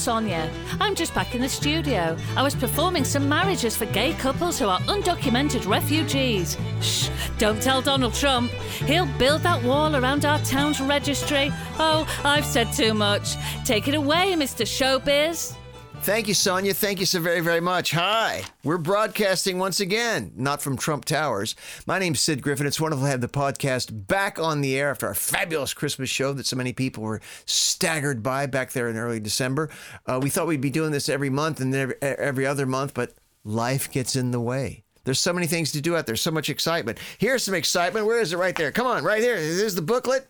Sonia. I'm just back in the studio. I was performing some marriages for gay couples who are undocumented refugees. Shh, don't tell Donald Trump. He'll build that wall around our town's registry. Oh, I've said too much. Take it away, Mr. Showbiz. Thank you, Sonia. Thank you so very, very much. Hi. We're broadcasting once again, not from Trump Towers. My name's Sid Griffin. It's wonderful to have the podcast back on the air after our fabulous Christmas show that so many people were staggered by back there in early December. Uh, we thought we'd be doing this every month and every, every other month, but life gets in the way. There's so many things to do out there, so much excitement. Here's some excitement. Where is it? Right there. Come on, right here. There's the booklet.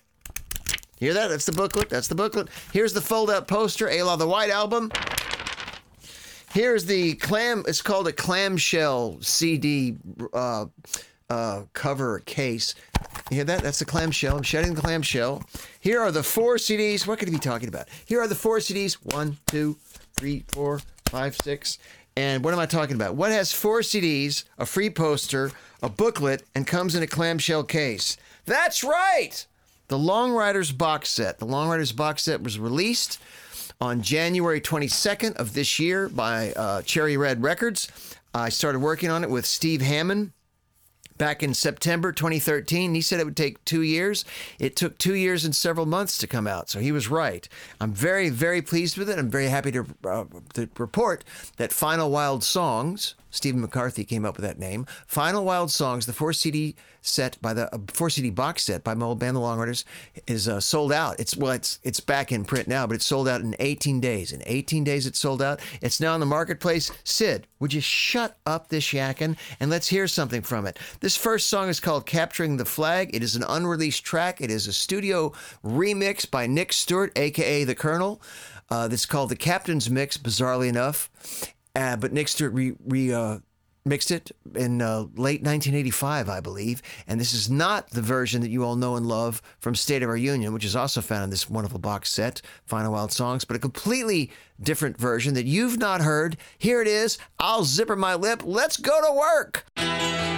Hear that? That's the booklet. That's the booklet. Here's the fold out poster, Ayla the White Album. Here's the clam. It's called a clamshell CD uh, uh, cover case. You hear that? That's the clamshell. I'm shedding the clamshell. Here are the four CDs. What could he be talking about? Here are the four CDs. One, two, three, four, five, six. And what am I talking about? What has four CDs, a free poster, a booklet, and comes in a clamshell case? That's right! The Long Ryders box set. The Long Ryders box set was released on January 22nd of this year by uh, Cherry Red Records. I started working on it with Steve Hammond back in September 2013. He said it would take two years. It took two years and several months to come out, so he was right. I'm very, very pleased with it. I'm very happy to, uh, to report that Final Wild Songs, Stephen McCarthy came up with that name, Final Wild Songs, the four CD set by the uh, four CD box set by my old band, The Long Ryders, is uh, sold out. It's well, it's it's back in print now, but it's sold out in 18 days. In 18 days, it's sold out. It's now in the marketplace. Sid, would you shut up this yakking and let's hear something from it? This first song is called "Capturing the Flag." It is an unreleased track. It is a studio remix by Nick Stewart, aka the Colonel. Uh, this is called the Captain's Mix, bizarrely enough. Uh, but Nick Stewart re, re uh, mixed it in uh, late 1985, I believe. And this is not the version that you all know and love from State of Our Union, which is also found in this wonderful box set, Final Wild Songs, but a completely different version that you've not heard. Here it is. I'll zipper my lip. Let's go to work.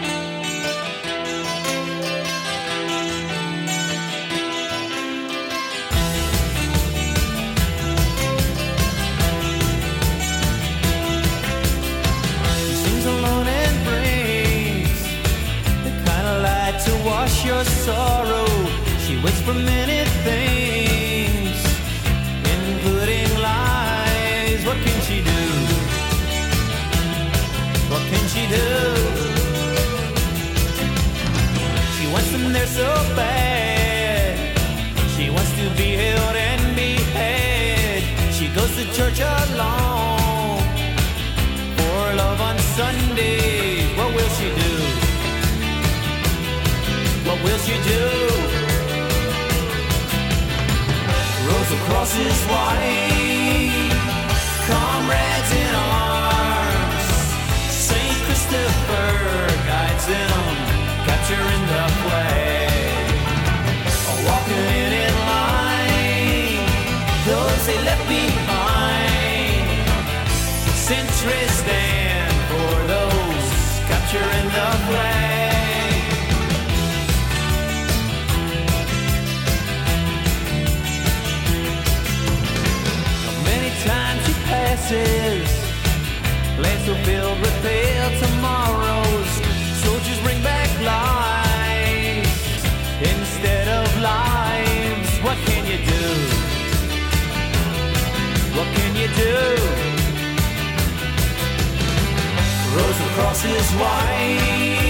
Alone for love on Sunday. What will she do? What will she do? Do? Rosa crosses white, comrades in arms. Saint Christopher guides them, capturing the flag. Filled with pale tomorrows. Soldiers bring back lies instead of lives. What can you do? What can you do? Rosa crosses white,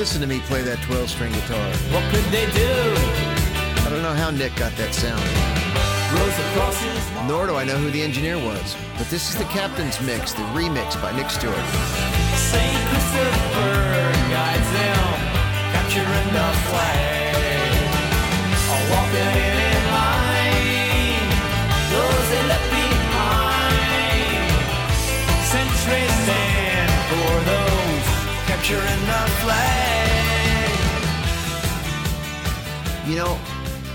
Listen to me play that 12 string guitar. What could they do? I don't know how Nick got that sound. Rose across his Nor do I know who the engineer was. But this is the Captain's Mix, the remix by Nick Stewart. St. Christopher guides them, capturing the flag. All walking in in capturing the flag. You know,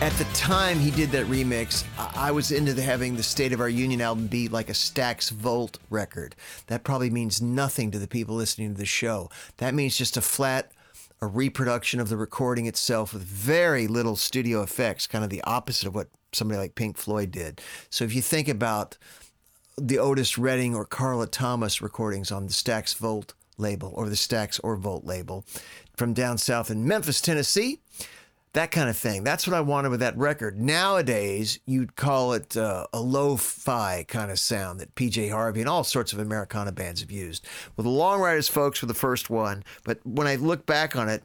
at the time he did that remix, I was into the, having the State of Our Union album be like a Stax Volt record. That probably means nothing to the people listening to the show. That means just a flat, a reproduction of the recording itself with very little studio effects, kind of the opposite of what somebody like Pink Floyd did. So if you think about the Otis Redding or Carla Thomas recordings on the Stax Volt label or the Stax or Volt label from down south in Memphis, Tennessee. That kind of thing. That's what I wanted with that record. Nowadays, you'd call it uh, a lo-fi kind of sound that PJ Harvey and all sorts of Americana bands have used. Well, the Long Ryders folks were the first one, but when I look back on it,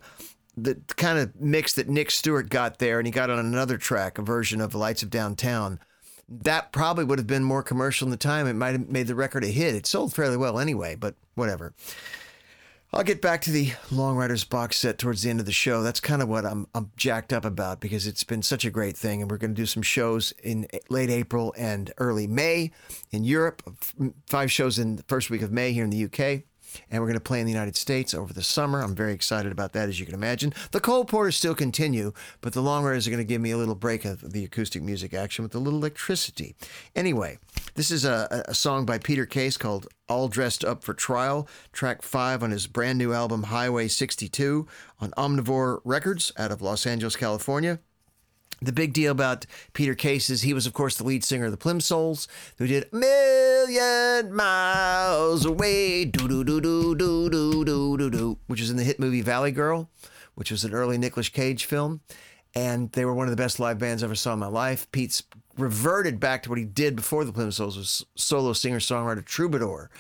the kind of mix that Nick Stewart got there, and he got on another track, a version of The Lights of Downtown, that probably would have been more commercial in the time. It might have made the record a hit. It sold fairly well anyway, but whatever. I'll get back to the Long Ryders box set towards the end of the show. That's kind of what I'm, I'm jacked up about because it's been such a great thing. And we're going to do some shows in late April and early May in Europe, five shows in the first week of May here in the UK. And we're going to play in the United States over the summer. I'm very excited about that, as you can imagine. The Coal Porters still continue, but the Long Ryders are going to give me a little break of the acoustic music action with a little electricity. Anyway, this is a, a song by Peter Case called All Dressed Up for Trial, track five on his brand new album Highway 62 on Omnivore Records out of Los Angeles, California. The big deal about Peter Case is he was, of course, the lead singer of the Plimsouls, who did a million miles away, do do do do do do do do do, which is in the hit movie Valley Girl, which was an early Nicolas Cage film. And they were one of the best live bands I ever saw in my life. Pete's reverted back to what he did before the Plimsouls was solo singer songwriter troubadour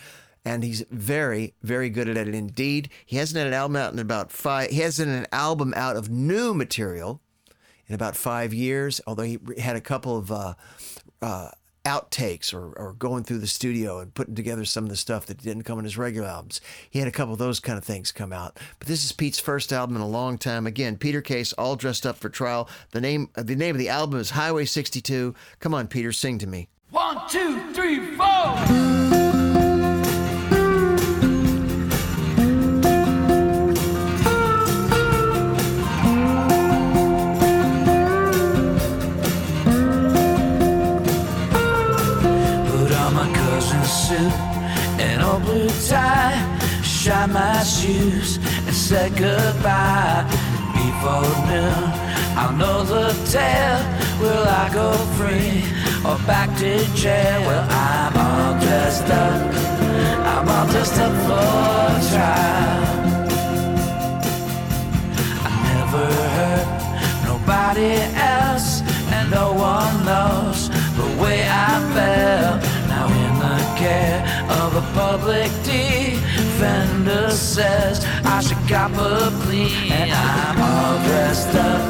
and he's very, very good at it indeed. He hasn't had an album out in about five. He hasn't had an album out of new material in about five years. Although he had a couple of uh, uh, outtakes or, or going through the studio and putting together some of the stuff that didn't come in his regular albums. He had a couple of those kind of things come out. But this is Pete's first album in a long time. Again, Peter Case, all dressed up for trial. The name, uh, the name of the album is Highway 62. Come on, Peter, sing to me. One, two, three, four. Suit and old blue tie. Shine my shoes and said goodbye. Before noon, I'll know the tale. Will I go free or back to jail? Well, I'm all dressed up. I'm all dressed up for trial. I never hurt nobody else, and no one public defender says I should cop a plea, and I'm all dressed up.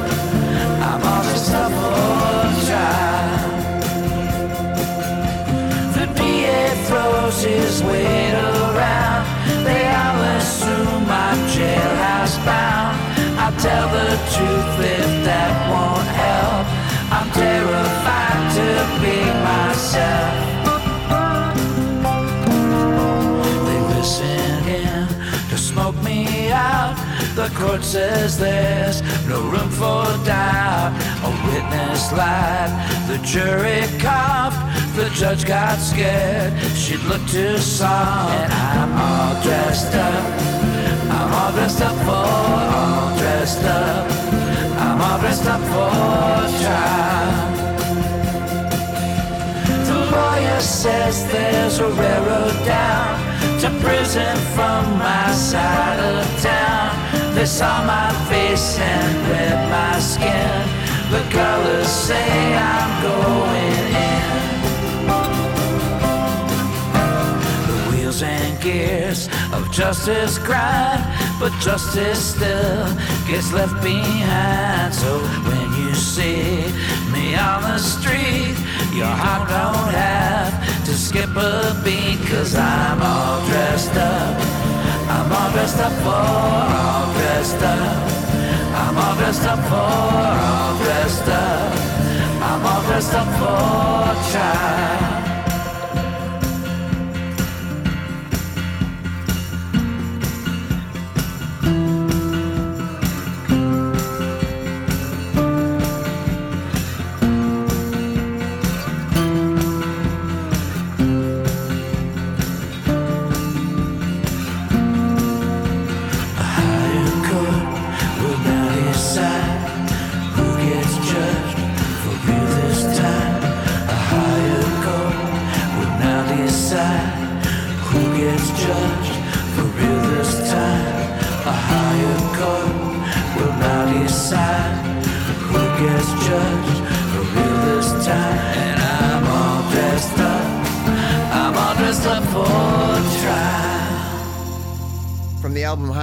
I'm all dressed up for trial. The DA throws his weight around. They all assume I'm jailhouse bound. I'll tell the truth if that won't help. I'm terrified to be myself. The court says there's no room for doubt. A witness lied, the jury coughed, the judge got scared. She looked too soft, and I'm all dressed up. I'm all dressed up for, all dressed up. I'm all dressed up for trial. The lawyer says there's a railroad down to prison from my side of town. They saw my face and read my skin. The colors say I'm going in. The wheels and gears of justice grind, but justice still gets left behind. So when you see me on the street, your heart don't have skip a beat, cause I'm all dressed up. I'm all dressed up for all dressed up. I'm all dressed up for all dressed up. I'm all dressed up for child.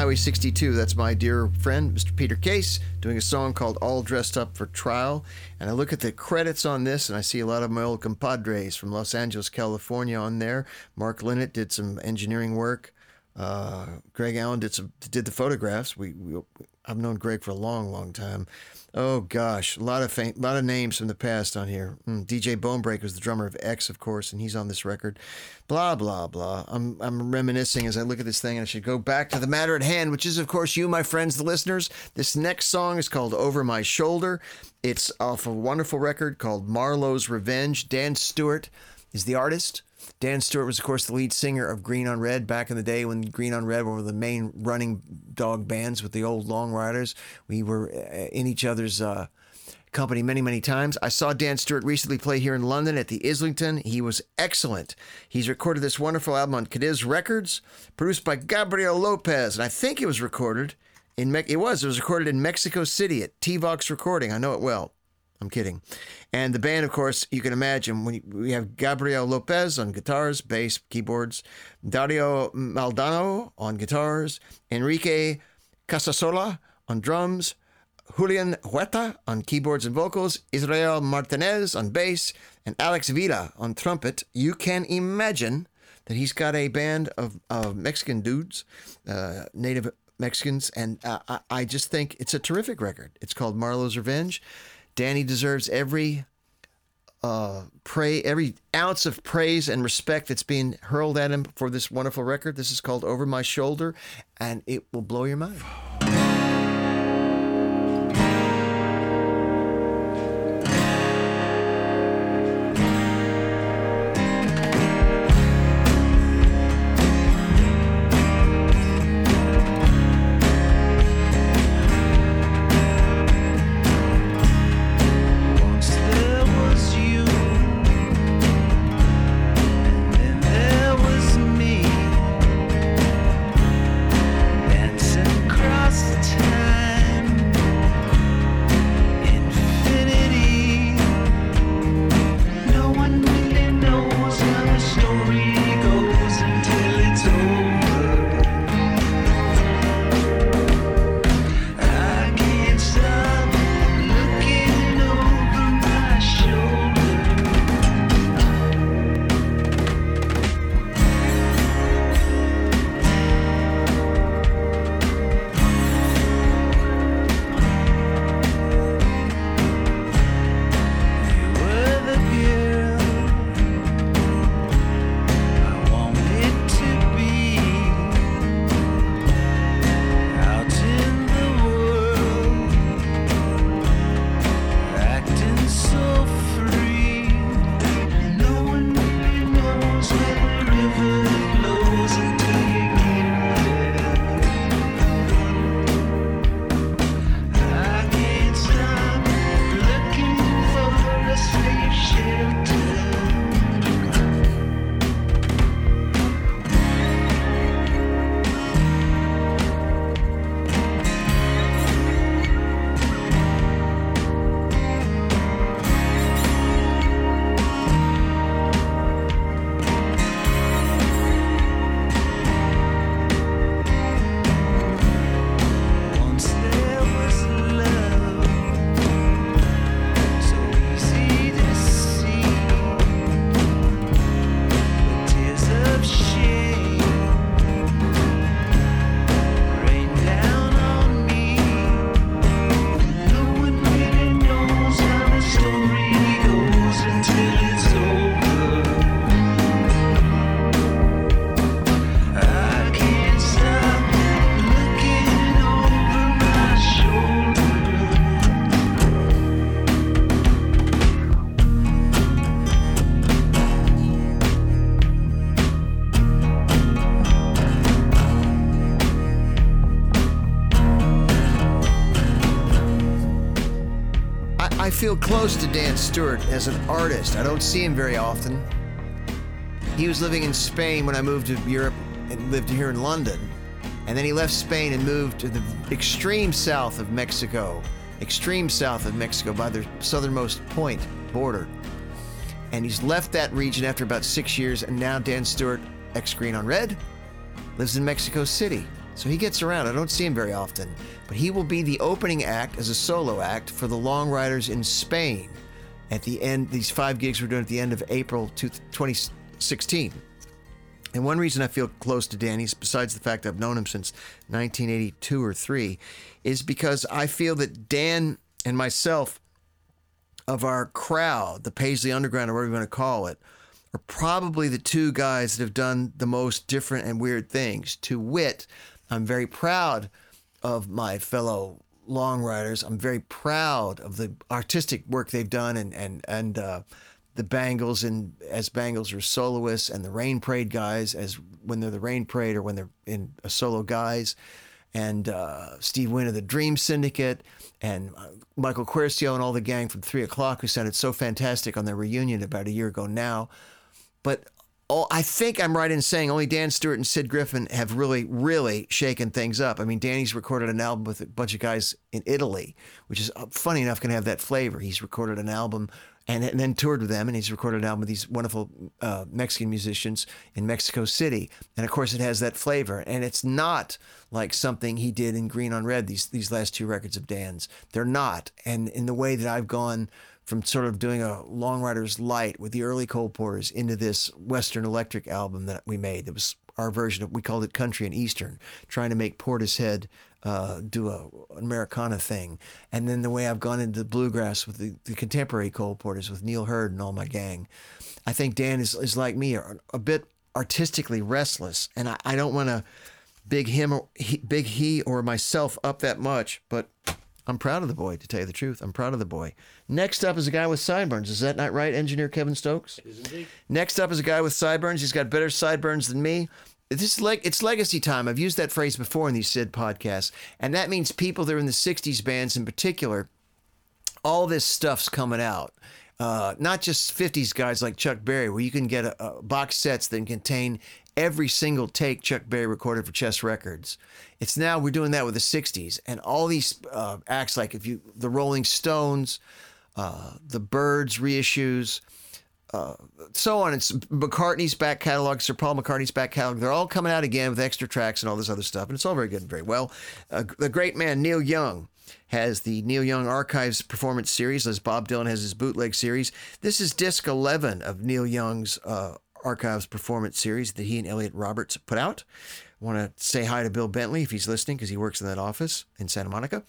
Highway 62, that's my dear friend, Mr. Peter Case, doing a song called All Dressed Up for Trial. And I look at the credits on this, and I see a lot of my old compadres from Los Angeles, California on there. Mark Linett did some engineering work. Uh, Greg Allen did some did the photographs. We, we I've known Greg for a long, long time. Oh gosh, a lot of fam- lot of names from the past on here. Mm, DJ Bonebrake is the drummer of X, of course, and he's on this record. Blah blah blah. I'm I'm reminiscing as I look at this thing, and I should go back to the matter at hand, which is, of course, you, my friends, the listeners. This next song is called "Over My Shoulder." It's off a wonderful record called Marlowe's Revenge. Dan Stuart is the artist. Dan Stuart was, of course, the lead singer of Green on Red back in the day when Green on Red were the main running dog bands with the old Long Riders. We were uh, in each other's uh, company many, many times. I saw Dan Stuart recently play here in London at the Islington. He was excellent. He's recorded this wonderful album on Cadiz Records, produced by Gabriel Lopez, and I think it was recorded in Me- it was it was recorded in Mexico City at T-Vox Recording. I know it well. I'm kidding. And the band, of course, you can imagine we have Gabriel Lopez on guitars, bass, keyboards, Dario Maldonado on guitars, Enrique Casasola on drums, Julian Huerta on keyboards and vocals, Israel Martinez on bass, and Alex Vila on trumpet. You can imagine that he's got a band of, of Mexican dudes, uh, native Mexicans, and uh, I, I just think it's a terrific record. It's called Marlowe's Revenge. Danny deserves every uh, pray every ounce of praise and respect that's being hurled at him for this wonderful record. This is called Over My Shoulder, and it will blow your mind. Stuart as an artist. I don't see him very often. He was living in Spain when I moved to Europe and lived here in London. And then he left Spain and moved to the extreme south of Mexico, extreme south of Mexico by the southernmost point border. And he's left that region after about six years. And now Dan Stuart, ex Green on Red, lives in Mexico City. So he gets around. I don't see him very often. But he will be the opening act as a solo act for the Long Ryders in Spain at the end. These five gigs we're doing at the end of April 2016. And one reason I feel close to Danny's, besides the fact I've known him since 1982 or three, is because I feel that Dan and myself, of our crowd, the Paisley Underground, or whatever you want to call it, are probably the two guys that have done the most different and weird things. To wit, I'm very proud of my fellow long ryders. I'm very proud of the artistic work they've done and and and uh, the Bangles and as Bangles are soloists and the Rain Parade guys as when they're the Rain Parade or when they're in a solo guys and uh, Steve Wynn of the Dream Syndicate and uh, Michael Quercio and all the gang from Three O'clock who sounded so fantastic on their reunion about a year ago now. But all, I think I'm right in saying only Dan Stuart and Sid Griffin have really, really shaken things up. I mean, Danny's recorded an album with a bunch of guys in Italy, which is uh, funny enough to have that flavor. He's recorded an album and, and then toured with them, and he's recorded an album with these wonderful uh, Mexican musicians in Mexico City. And of course, it has that flavor. And it's not like something he did in Green on Red, these, these last two records of Dan's. They're not. And in the way that I've gone from sort of doing a Long Ryders light with the early Coal Porters into this Western Electric album that we made. That was our version of, we called it Country and Eastern, trying to make Portishead uh, do a an Americana thing. And then the way I've gone into the bluegrass with the, the contemporary Coal Porters with Neil Herd and all my gang. I think Dan is, is like me, a, a bit artistically restless. And I, I don't want to big him or he, big he or myself up that much, but I'm proud of the boy, to tell you the truth. I'm proud of the boy. Next up is a guy with sideburns. Is that not right, engineer Kevin Stokes? Next up is a guy with sideburns. He's got better sideburns than me. This is like it's legacy time. I've used that phrase before in these Sid podcasts, and that means people that are in the '60s bands in particular. All this stuff's coming out. Uh, not just 50s guys like Chuck Berry, where you can get a, a box sets that contain every single take Chuck Berry recorded for Chess Records. It's now we're doing that with the 60s, and all these uh, acts like if you the Rolling Stones, uh, the Byrds reissues, uh, so on. It's McCartney's back catalog, Sir Paul McCartney's back catalog. They're all coming out again with extra tracks and all this other stuff, and it's all very good and very well. Uh, the great man Neil Young has the Neil Young Archives Performance Series, as Bob Dylan has his bootleg series. This is disc 11 of Neil Young's uh, Archives Performance Series that he and Elliot Roberts put out. I want to say hi to Bill Bentley if he's listening because he works in that office in Santa Monica.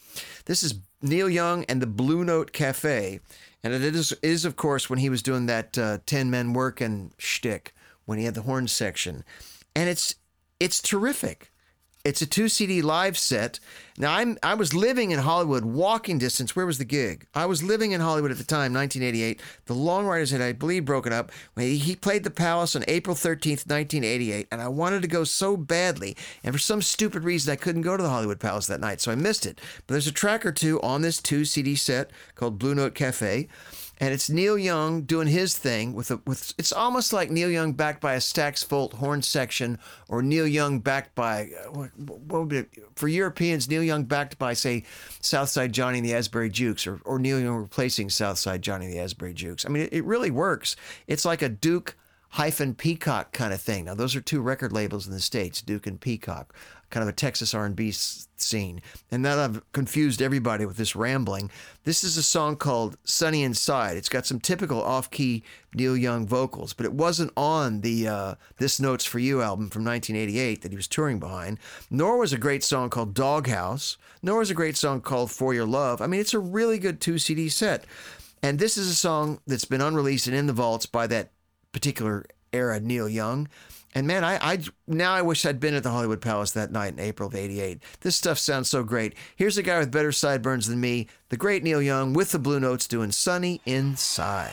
This is Neil Young and the Blue Note Cafe. And it is, is of course, when he was doing that uh, 10 men working shtick, when he had the horn section. And it's it's terrific. It's a two CD live set. Now I'm I was living in Hollywood, walking distance. Where was the gig? I was living in Hollywood at the time, 1988. The Long Ryders had, I believe, broken up. He played the Palace on April 13th, 1988, and I wanted to go so badly. And for some stupid reason, I couldn't go to the Hollywood Palace that night, so I missed it. But there's a track or two on this two CD set called Blue Note Cafe and it's Neil Young doing his thing with a with it's almost like Neil Young backed by a Stax Volt horn section or Neil Young backed by uh, what, would it, for Europeans Neil Young backed by say Southside Johnny and the Asbury Jukes or or Neil Young replacing Southside Johnny and the Asbury Jukes. I mean it, it really works. It's like a Duke hyphen Peacock kind of thing. Now those are two record labels in the states, Duke and Peacock kind of a Texas R&B scene. And now I've confused everybody with this rambling. This is a song called Sunny Inside. It's got some typical off-key Neil Young vocals, but it wasn't on the uh, This Note's For You album from 1988 that he was touring behind. Nor was a great song called Doghouse. Nor was a great song called For Your Love. I mean, it's a really good two CD set. And this is a song that's been unreleased and in the vaults by that particular era Neil Young. And man, I, I now I wish I'd been at the Hollywood Palace that night in April of '88. This stuff sounds so great. Here's a guy with better sideburns than me, the great Neil Young, with the Blue Notes doing "Sunny Inside."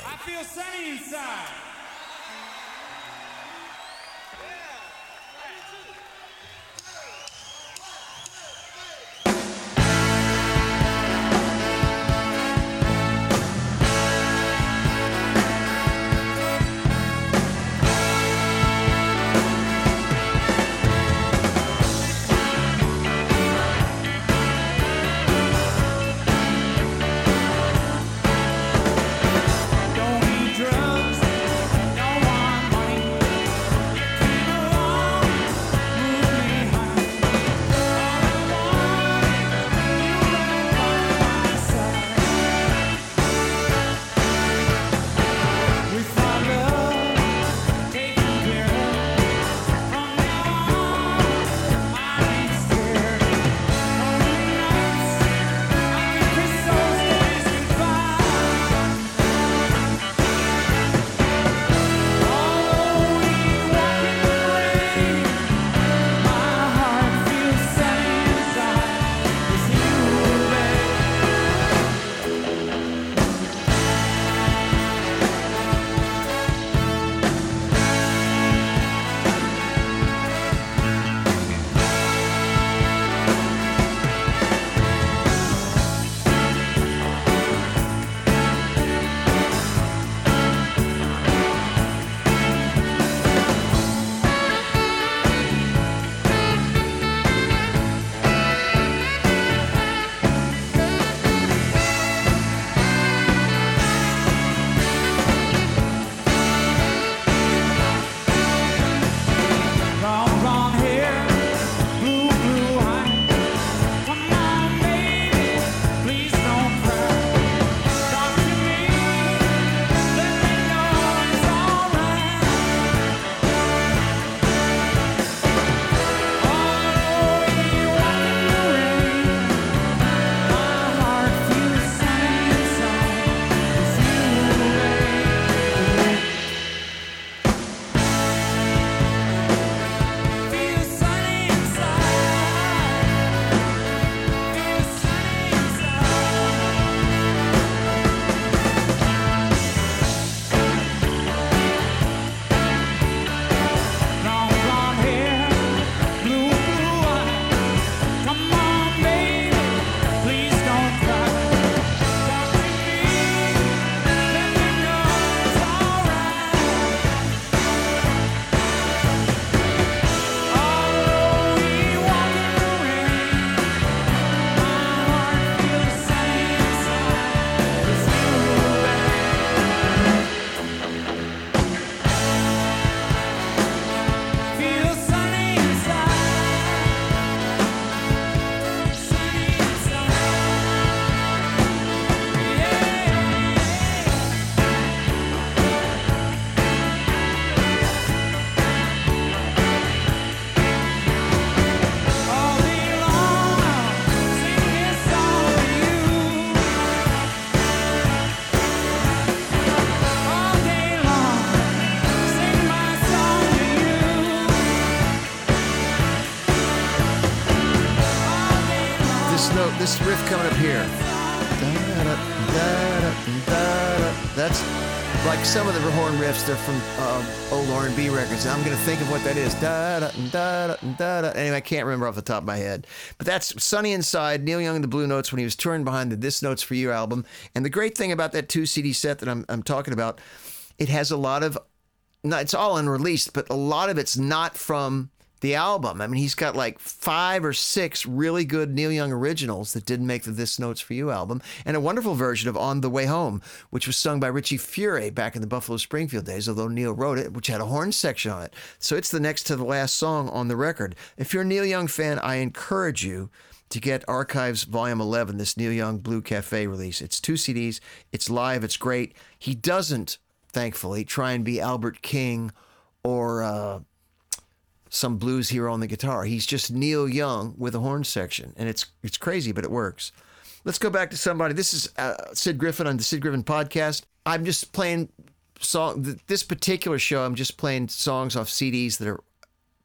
They're from uh, old R&B records. I'm going to think of what that is. Da-da, da-da, da-da. Anyway, I can't remember off the top of my head. But that's Sunny Inside, Neil Young and the Blue Notes when he was touring behind the This Notes for You album. And the great thing about that two CD set that I'm, I'm talking about, it has a lot of, no, it's all unreleased, but a lot of it's not from the album. I mean, he's got like five or six really good Neil Young originals that didn't make the This Notes for You album, and a wonderful version of On the Way Home, which was sung by Richie Furay back in the Buffalo Springfield days, although Neil wrote it, which had a horn section on it. So it's the next to the last song on the record. If you're a Neil Young fan, I encourage you to get Archives Volume 11, this Neil Young Blue Cafe release. It's two CDs, it's live, it's great. He doesn't, thankfully, try and be Albert King or. Uh, some blues hero on the guitar. He's just Neil Young with a horn section, and it's it's crazy, but it works. Let's go back to somebody. This is uh, Sid Griffin on the Sid Griffin podcast. I'm just playing song. This particular show, I'm just playing songs off CDs that are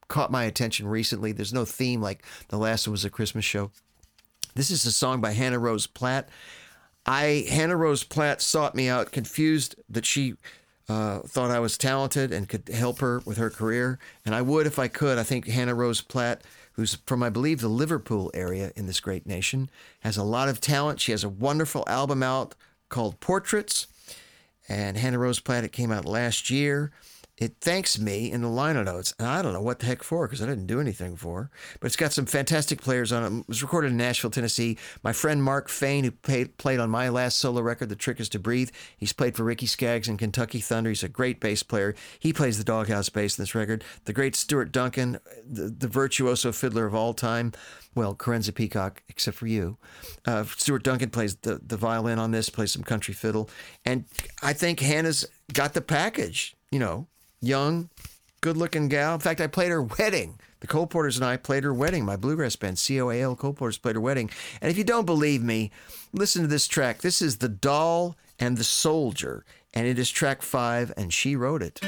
caught my attention recently. There's no theme like the last one was a Christmas show. This is a song by Hannah Rose Platt. I Hannah Rose Platt sought me out, confused that she uh, thought I was talented and could help her with her career, and I would if I could. I think Hannah Rose Platt, who's from I believe the Liverpool area in this great nation, has a lot of talent. She has a wonderful album out called Portraits, and Hannah Rose Platt. It came out last year. It thanks me in the liner notes, and I don't know what the heck for because I didn't do anything for. But it's got some fantastic players on it. It was recorded in Nashville, Tennessee. My friend Mark Fain, who paid, played on my last solo record, "The Trick Is to Breathe," he's played for Ricky Skaggs and Kentucky Thunder. He's a great bass player. He plays the doghouse bass in this record. The great Stuart Duncan, the, the virtuoso fiddler of all time. Well, Carenza Peacock, except for you. Uh, Stuart Duncan plays the, the violin on this, plays some country fiddle. And I think Hannah's got the package, you know, young, good looking gal. In fact, I played her wedding. The Coal Porters and I played her wedding. My bluegrass band, COAL Cole Porters, played her wedding. And if you don't believe me, listen to this track. This is The Doll and the Soldier, and it is track five, and she wrote it.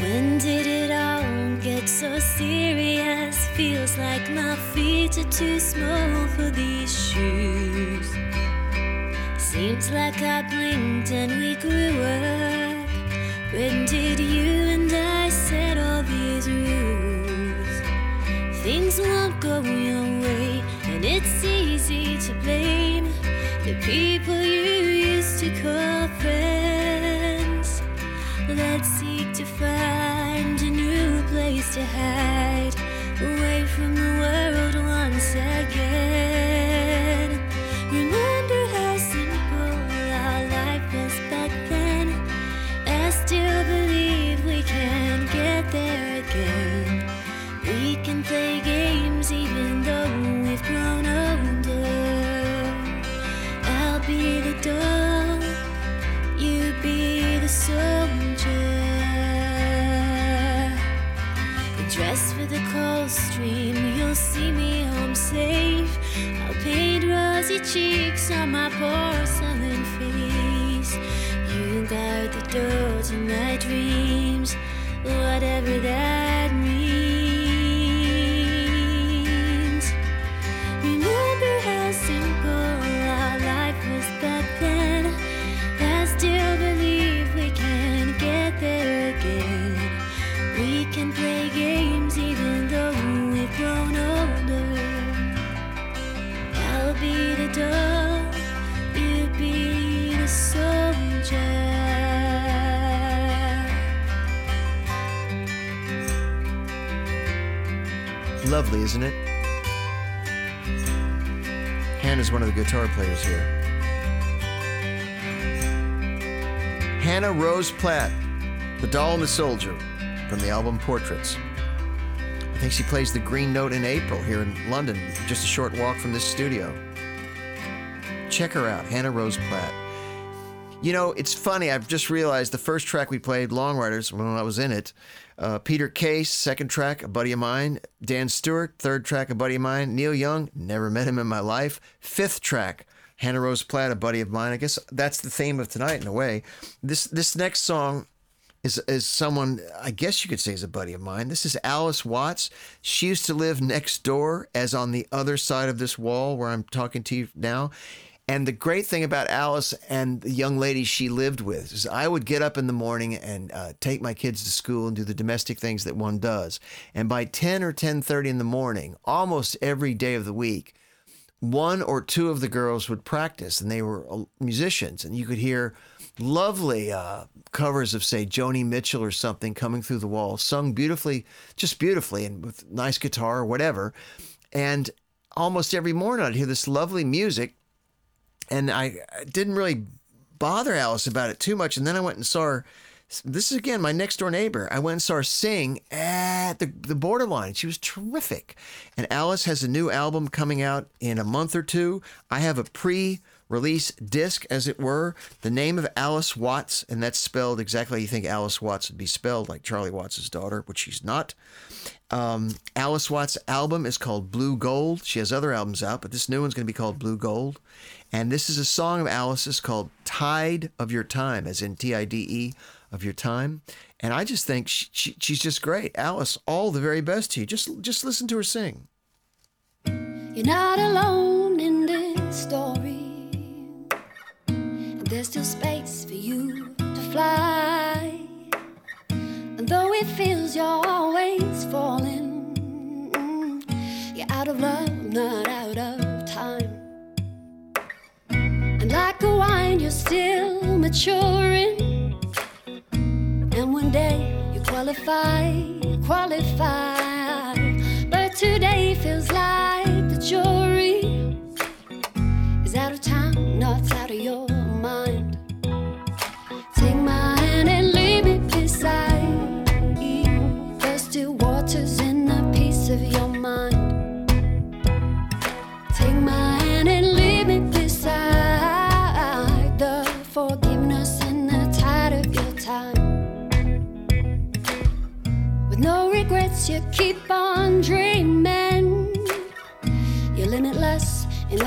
When did it all get so serious? Feels like my feet are too small for these shoes. Seems like I blinked and we grew up. When did you and I set all these rules? Things won't go your way, and it's easy to blame the people you used to call friends. Let's to hide away from the world once again. On my porcelain face. You guard the door to my dreams, whatever that Lovely, isn't it? Hannah's one of the guitar players here. Hannah Rose Platt, The Doll and the Soldier, from the album Portraits. I think she plays the green note in April here in London, just a short walk from this studio. Check her out, Hannah Rose Platt. You know, it's funny. I've just realized the first track we played, Long Ryders, when I was in it, uh, Peter Case, second track, a buddy of mine. Dan Stuart, third track, a buddy of mine. Neil Young, never met him in my life. Fifth track, Hannah Rose Platt, a buddy of mine. I guess that's the theme of tonight in a way. This this next song is is someone I guess you could say is a buddy of mine. This is Alice Watts. She used to live next door, as on the other side of this wall where I'm talking to you now. And the great thing about Alice and the young lady she lived with is I would get up in the morning and uh, take my kids to school and do the domestic things that one does. And by 10 or 10:30 in the morning, almost every day of the week, one or two of the girls would practice and they were uh, musicians and you could hear lovely uh, covers of say joni mitchell or something coming through the wall sung beautifully just beautifully and with nice guitar or whatever and almost every morning i'd hear this lovely music and I didn't really bother Alice about it too much. And then I went and saw her. This is again my next door neighbor. I went and saw her sing at the, the borderline. She was terrific. And Alice has a new album coming out in a month or two. I have a pre release disc, as it were. The name of Alice Watts, and that's spelled exactly how you think Alice Watts would be spelled, like Charlie Watts' daughter, which she's not. Um, Alice Watts' album is called Blue Gold. She has other albums out, but this new one's going to be called Blue Gold. And this is a song of Alice's called Tide of Your Time, as in T I D E of your time. And I just think she, she, she's just great. Alice, all the very best to you. Just, just listen to her sing. You're not alone in this story. And there's still space for you to fly. And though it feels you're always falling, you're out of love, not out of. Like a wine, you're still maturing. And one day you qualify,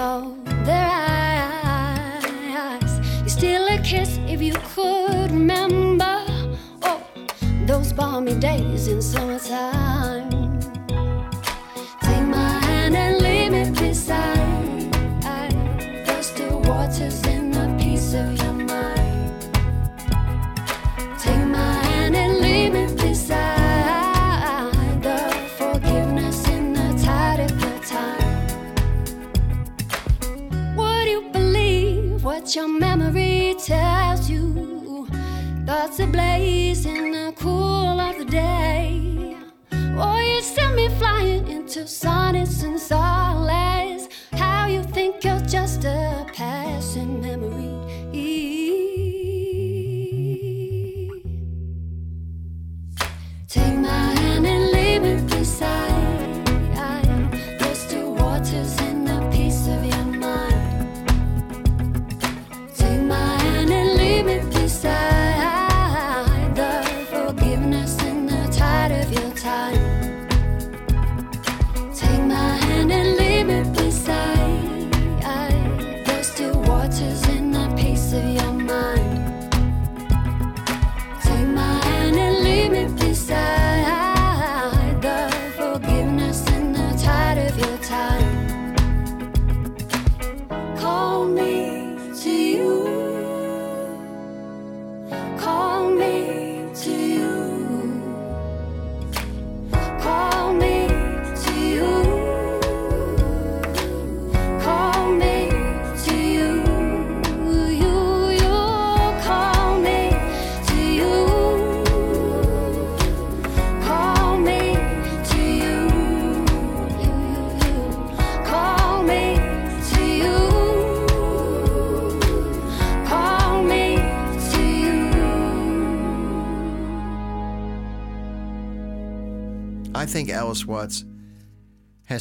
limitless their eyes. You steal a kiss if you could remember. Oh, those balmy days in summertime. Ablaze in the cool of the day. Or you send me flying into sonnets and solace.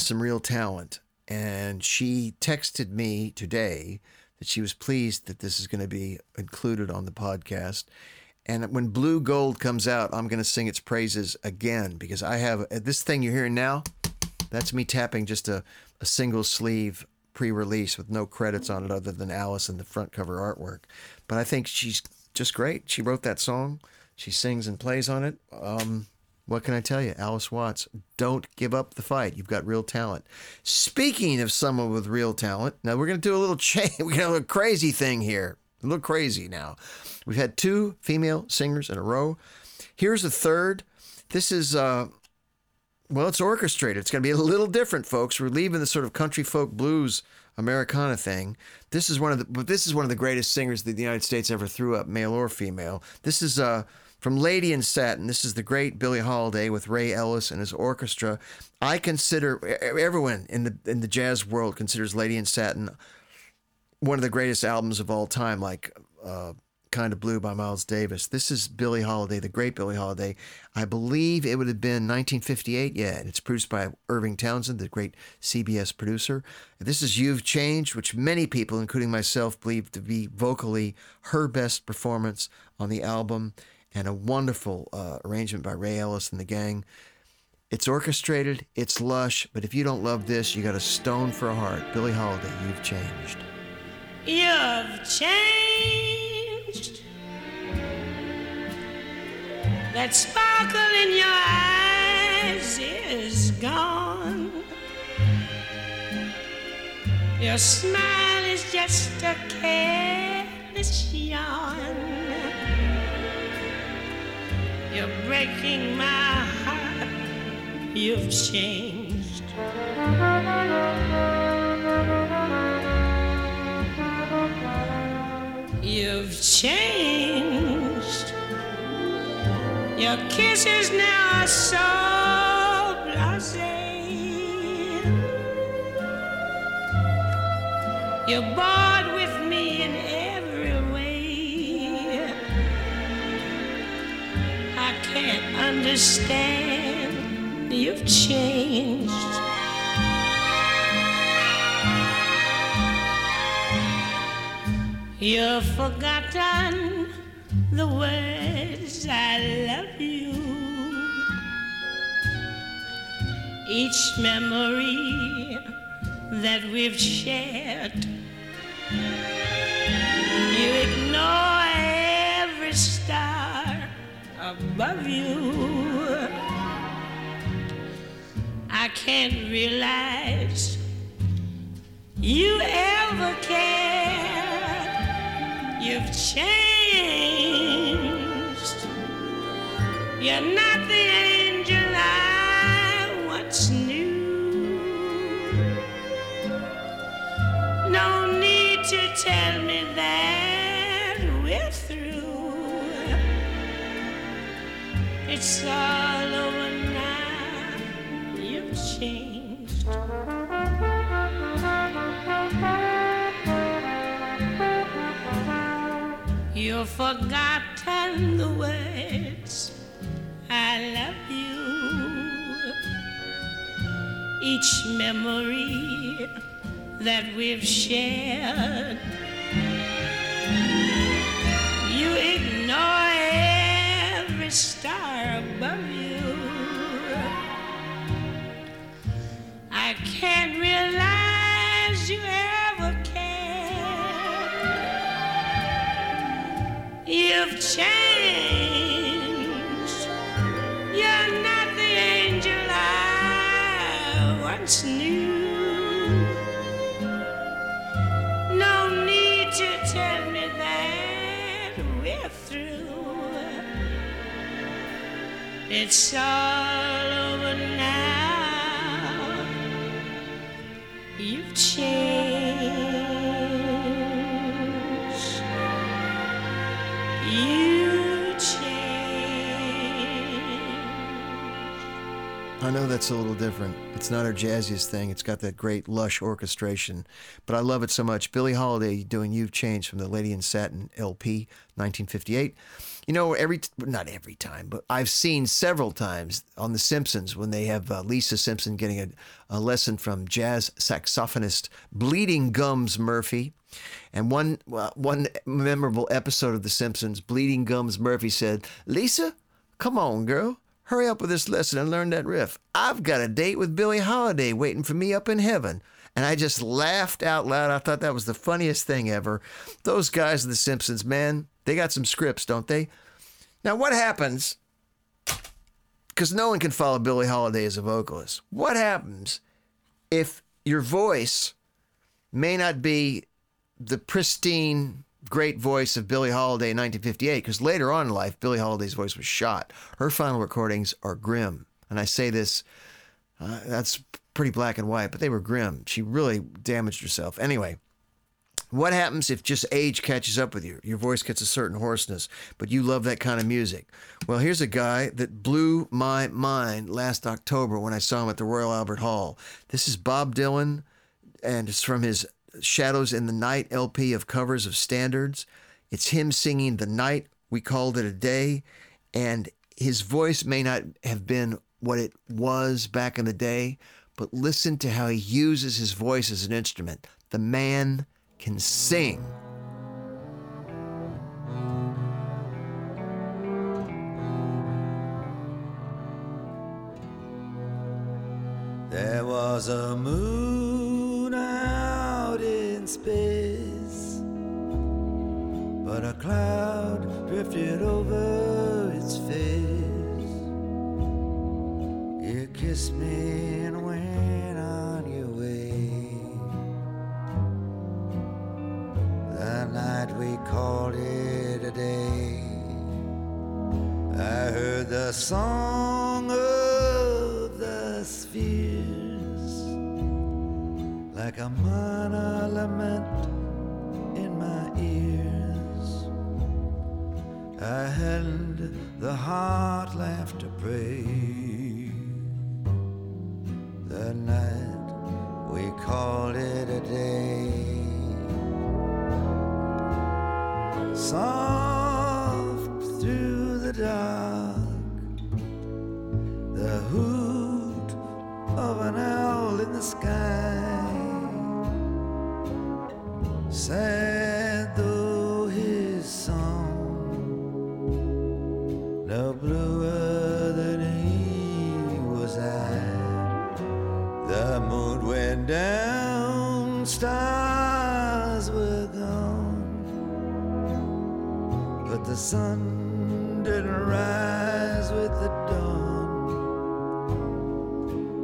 Has some real talent. And she texted me today that she was pleased that this is going to be included on the podcast. And when Blue Gold comes out, I'm going to sing its praises again because I have this thing you're hearing now. That's me tapping just a, a single sleeve pre release with no credits on it other than Alice and the front cover artwork. But I think she's just great. She wrote that song, she sings and plays on it. Um, what can I tell you? Alice Watts, don't give up the fight. You've got real talent. Speaking of someone with real talent, now we're going to do a little change. To have a crazy thing here. A little crazy now. We've had two female singers in a row. Here's a third. This is, uh, well, it's orchestrated. It's going to be a little different, folks. We're leaving the sort of country folk blues Americana thing. This is one of the, but this is one of the greatest singers that the United States ever threw up, male or female. This is uh, from Lady in Satin. This is the great Billie Holiday with Ray Ellis and his orchestra. I consider everyone in the in the jazz world considers Lady in Satin one of the greatest albums of all time, like uh, Kind of Blue by Miles Davis. This is Billie Holiday, the great Billie Holiday. I believe it would have been 1958. Yeah, and it's produced by Irving Townsend, the great CBS producer. This is You've Changed, which many people, including myself, believe to be vocally her best performance on the album, and a wonderful uh, arrangement by Ray Ellis and the gang. It's orchestrated, it's lush, but if you don't love this, you got a stone for a heart. Billie Holiday, You've Changed. You've changed. That sparkle in your eyes is gone. Your smile is just a careless yawn. You're breaking my heart. You've changed. You've changed. Your kisses now are so blasé. You're bored understand. You've changed. You've forgotten the words I love you. Each memory that we've shared. You ignore every star above you. I can't realize you ever cared. You've changed. You're not the angel I once knew. No need to tell me that we're It's all over now. You've changed. You've forgotten the words I love you. Each memory that we've shared. Star above you. I can't realize you ever cared. You've changed. It's all over now. You've changed. You changed. I know that's a little different. It's not her jazziest thing. It's got that great lush orchestration, but I love it so much. Billie Holiday doing "You've Changed" from the Lady in Satin LP, 1958. You know, every not every time, but I've seen several times on The Simpsons when they have uh, Lisa Simpson getting a, a lesson from jazz saxophonist Bleeding Gums Murphy. And one well, one memorable episode of The Simpsons, Bleeding Gums Murphy said, "Lisa, come on, girl." Hurry up with this lesson and learn that riff. I've got a date with Billie Holiday waiting for me up in heaven. And I just laughed out loud. I thought that was the funniest thing ever. Those guys in The Simpsons, man, they got some scripts, don't they? Now, what happens? Because no one can follow Billie Holiday as a vocalist. What happens if your voice may not be the pristine, great voice of Billie Holiday in 1958? Because later on in life, Billie Holiday's voice was shot. Her final recordings are grim. And I say this, uh, that's pretty black and white, but they were grim. She really damaged herself. Anyway, what happens if just age catches up with you? Your voice gets a certain hoarseness, but you love that kind of music. Well, here's a guy that blew my mind last October when I saw him at the Royal Albert Hall. This is Bob Dylan, and it's from his Shadows in the Night LP of covers of standards. It's him singing The Night We Called It a Day, and his voice may not have been what it was back in the day, but listen to how he uses his voice as an instrument. The man can sing. There was a moon out in space, but a cloud drifted over its face. Kissed me and went on your way. The night we called it a day. I heard the song of the spheres like a minor lament in my ears. I hadn't the heart left to pray. That night we called it a day. Soft through the dark, the hoot of an owl in the sky. Sad the sun didn't rise with the dawn.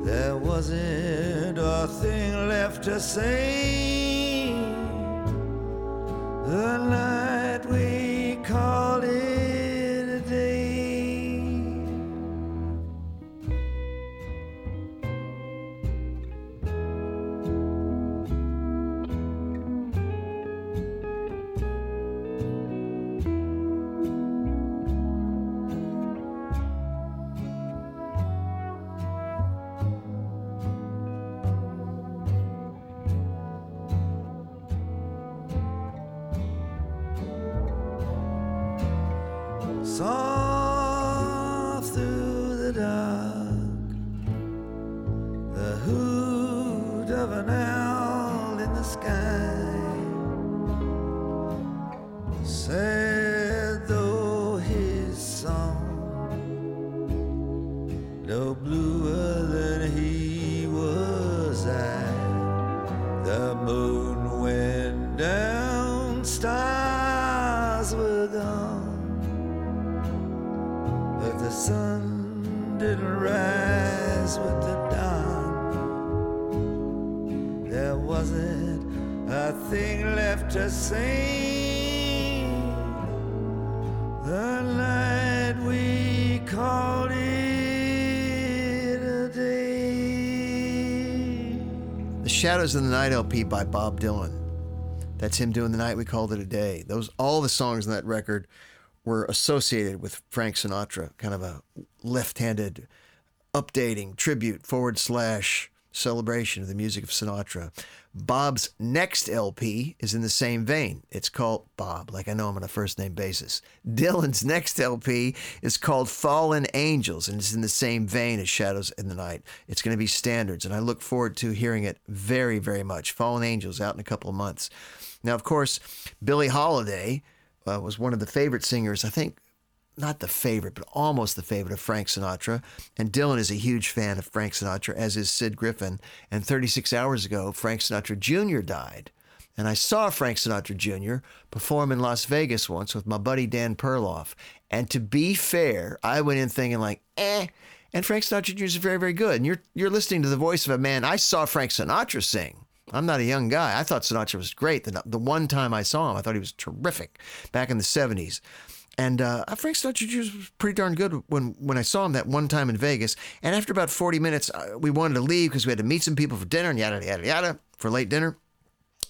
There wasn't a thing left to say. The night Shadows in the Night LP by Bob Dylan. That's him doing the night we called it a day. Those all the songs on that record were associated with Frank Sinatra, kind of a left-handed updating tribute forward slash celebration of the music of Sinatra. Bob's next LP is in the same vein. It's called Bob, like I know him on a first name basis. Dylan's next LP is called Fallen Angels, and it's in the same vein as Shadows in the Night. It's going to be standards, and I look forward to hearing it very, very much. Fallen Angels out in a couple of months. Now, of course, Billie Holiday uh, was one of the favorite singers, I think, not the favorite, but almost the favorite of Frank Sinatra. And Dylan is a huge fan of Frank Sinatra, as is Sid Griffin. And 36 hours ago, Frank Sinatra Jr. died. And I saw Frank Sinatra Jr. perform in Las Vegas once with my buddy Dan Perloff. And to be fair, I went in thinking like, eh. And Frank Sinatra Jr. is very, very good. And you're you're listening to the voice of a man. I saw Frank Sinatra sing. I'm not a young guy. I thought Sinatra was great. The, the one time I saw him, I thought he was terrific back in the 70s. And uh, Frank Sinatra Jr. was pretty darn good when, when I saw him that one time in Vegas. And after about 40 minutes, uh, we wanted to leave because we had to meet some people for dinner and yada, yada, yada, for late dinner.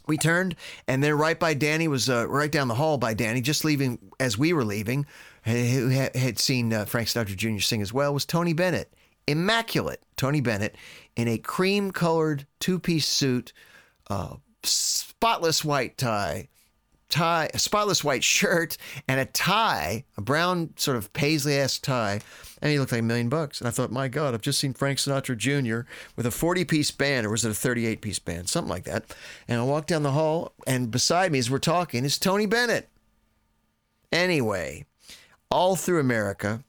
We turned, and then right by Danny was uh, right down the hall by Danny, just leaving as we were leaving, who had seen uh, Frank Sinatra Jr. sing as well, was Tony Bennett. Immaculate Tony Bennett in a cream colored two piece suit, uh, spotless white tie, tie, a spotless white shirt, and a tie, a brown sort of paisley-esque tie, and he looked like a million bucks. And I thought, my God, I've just seen Frank Sinatra Jr. with a 40-piece band, or was it a 38-piece band, something like that. And I walked down the hall, and beside me, as we're talking, is Tony Bennett. Anyway, all through America,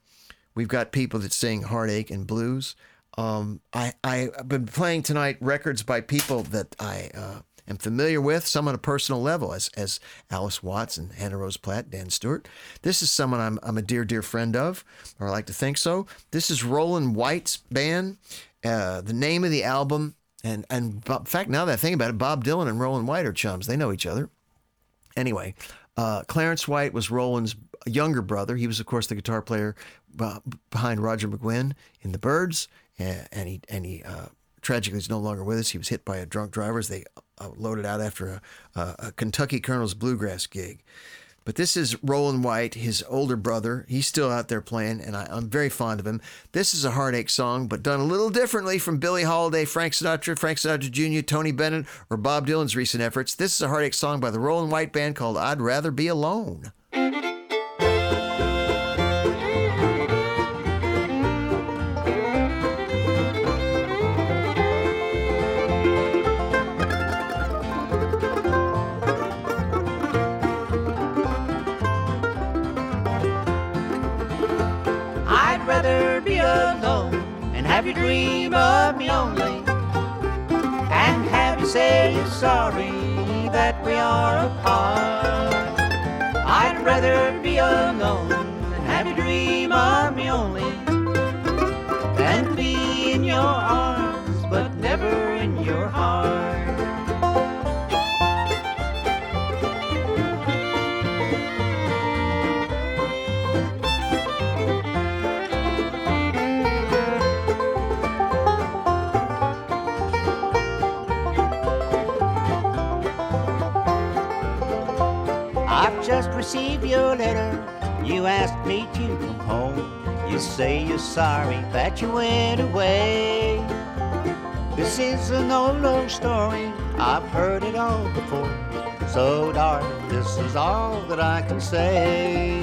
we've got people that sing heartache and blues. Um, I, I've been playing tonight records by people that I uh, am familiar with, some on a personal level, as, as Alice Watts and Hannah Rose Platt, Dan Stuart. This is someone I'm, I'm a dear, dear friend of, or I like to think so. This is Roland White's band. Uh, the name of the album, and, and in fact, now that I think about it, Bob Dylan and Roland White are chums. They know each other. Anyway, uh, Clarence White was Roland's younger brother. He was, of course, the guitar player uh, behind Roger McGuinn in the Byrds, and, he and he uh, tragically is no longer with us. He was hit by a drunk driver as they Uh, loaded out after a, a, a Kentucky Colonel's bluegrass gig. But this is Roland White, his older brother. He's still out there playing, and I, am very fond of him. This is a heartache song, but done a little differently from Billie Holiday, Frank Sinatra, Frank Sinatra Jr., Tony Bennett, or Bob Dylan's recent efforts. This is a heartache song by the Roland White Band called I'd Rather Be Alone. Have you dream of me only, and have you say you're sorry that we are apart. I'd rather be alone and have you dream of I've received your letter. You asked me to come home. You say you're sorry that you went away. This is an old, old story. I've heard it all before. So, darling, this is all that I can say.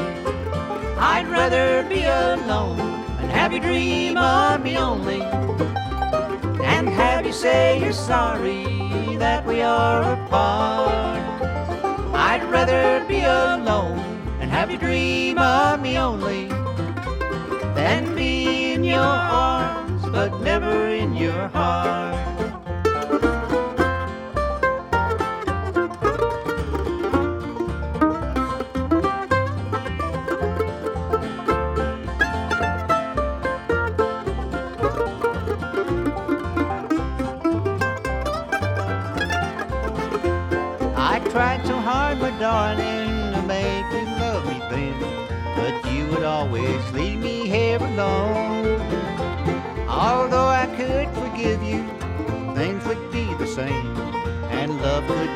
I'd rather be alone and have you dream of me only. And have you say you're sorry that we are apart. I'd rather be alone have you dream of me only? Then be in your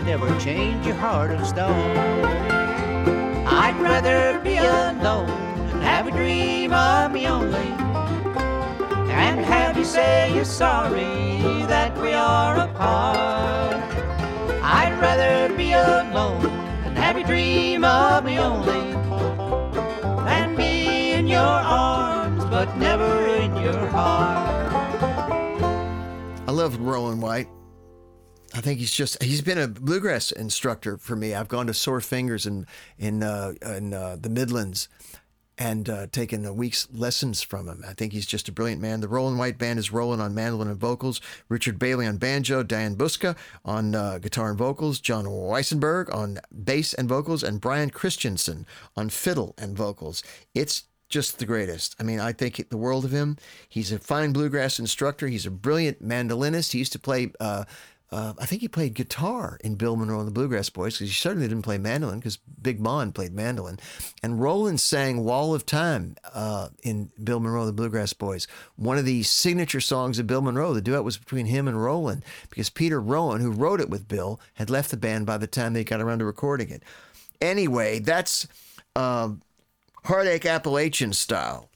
never change your heart of stone. I'd rather be alone and have a dream of me only and have you say you're sorry that we are apart. I'd rather be alone and have you dream of me only than be in your arms but never in your heart. I love Roland White. I think he's just he's been a bluegrass instructor for me. I've gone to Sore Fingers in in uh, in uh, the Midlands and uh, taken a week's lessons from him. I think he's just a brilliant man. The Roland White Band is Roland on mandolin and vocals, Richard Bailey on banjo, Diane Bouska on uh, guitar and vocals, John Weissenberg on bass and vocals, and Brian Christensen on fiddle and vocals. It's just the greatest. I mean, I think the world of him. He's a fine bluegrass instructor. He's a brilliant mandolinist. He used to play. Uh, uh, I think he played guitar in Bill Monroe and the Bluegrass Boys because he certainly didn't play mandolin because Big Mon played mandolin. And Roland sang Wall of Time uh, in Bill Monroe and the Bluegrass Boys. One of the signature songs of Bill Monroe. The duet was between him and Roland because Peter Rowan, who wrote it with Bill, had left the band by the time they got around to recording it. Anyway, that's uh, Heartache Appalachian style.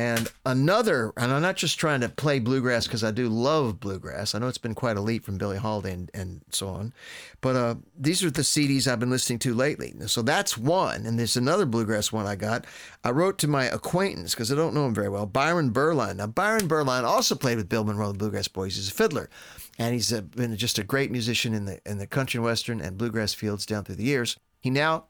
And another, and I'm not just trying to play bluegrass because I do love bluegrass. I know it's been quite elite from Billie Holiday and, and so on, but uh, these are the CDs I've been listening to lately. So that's one, and there's another bluegrass one I got. I wrote to my acquaintance because I don't know him very well, Byron Berline. Now Byron Berline also played with Bill Monroe the Bluegrass Boys. He's a fiddler, and he's uh been just a great musician in the in the country and western and bluegrass fields down through the years. He now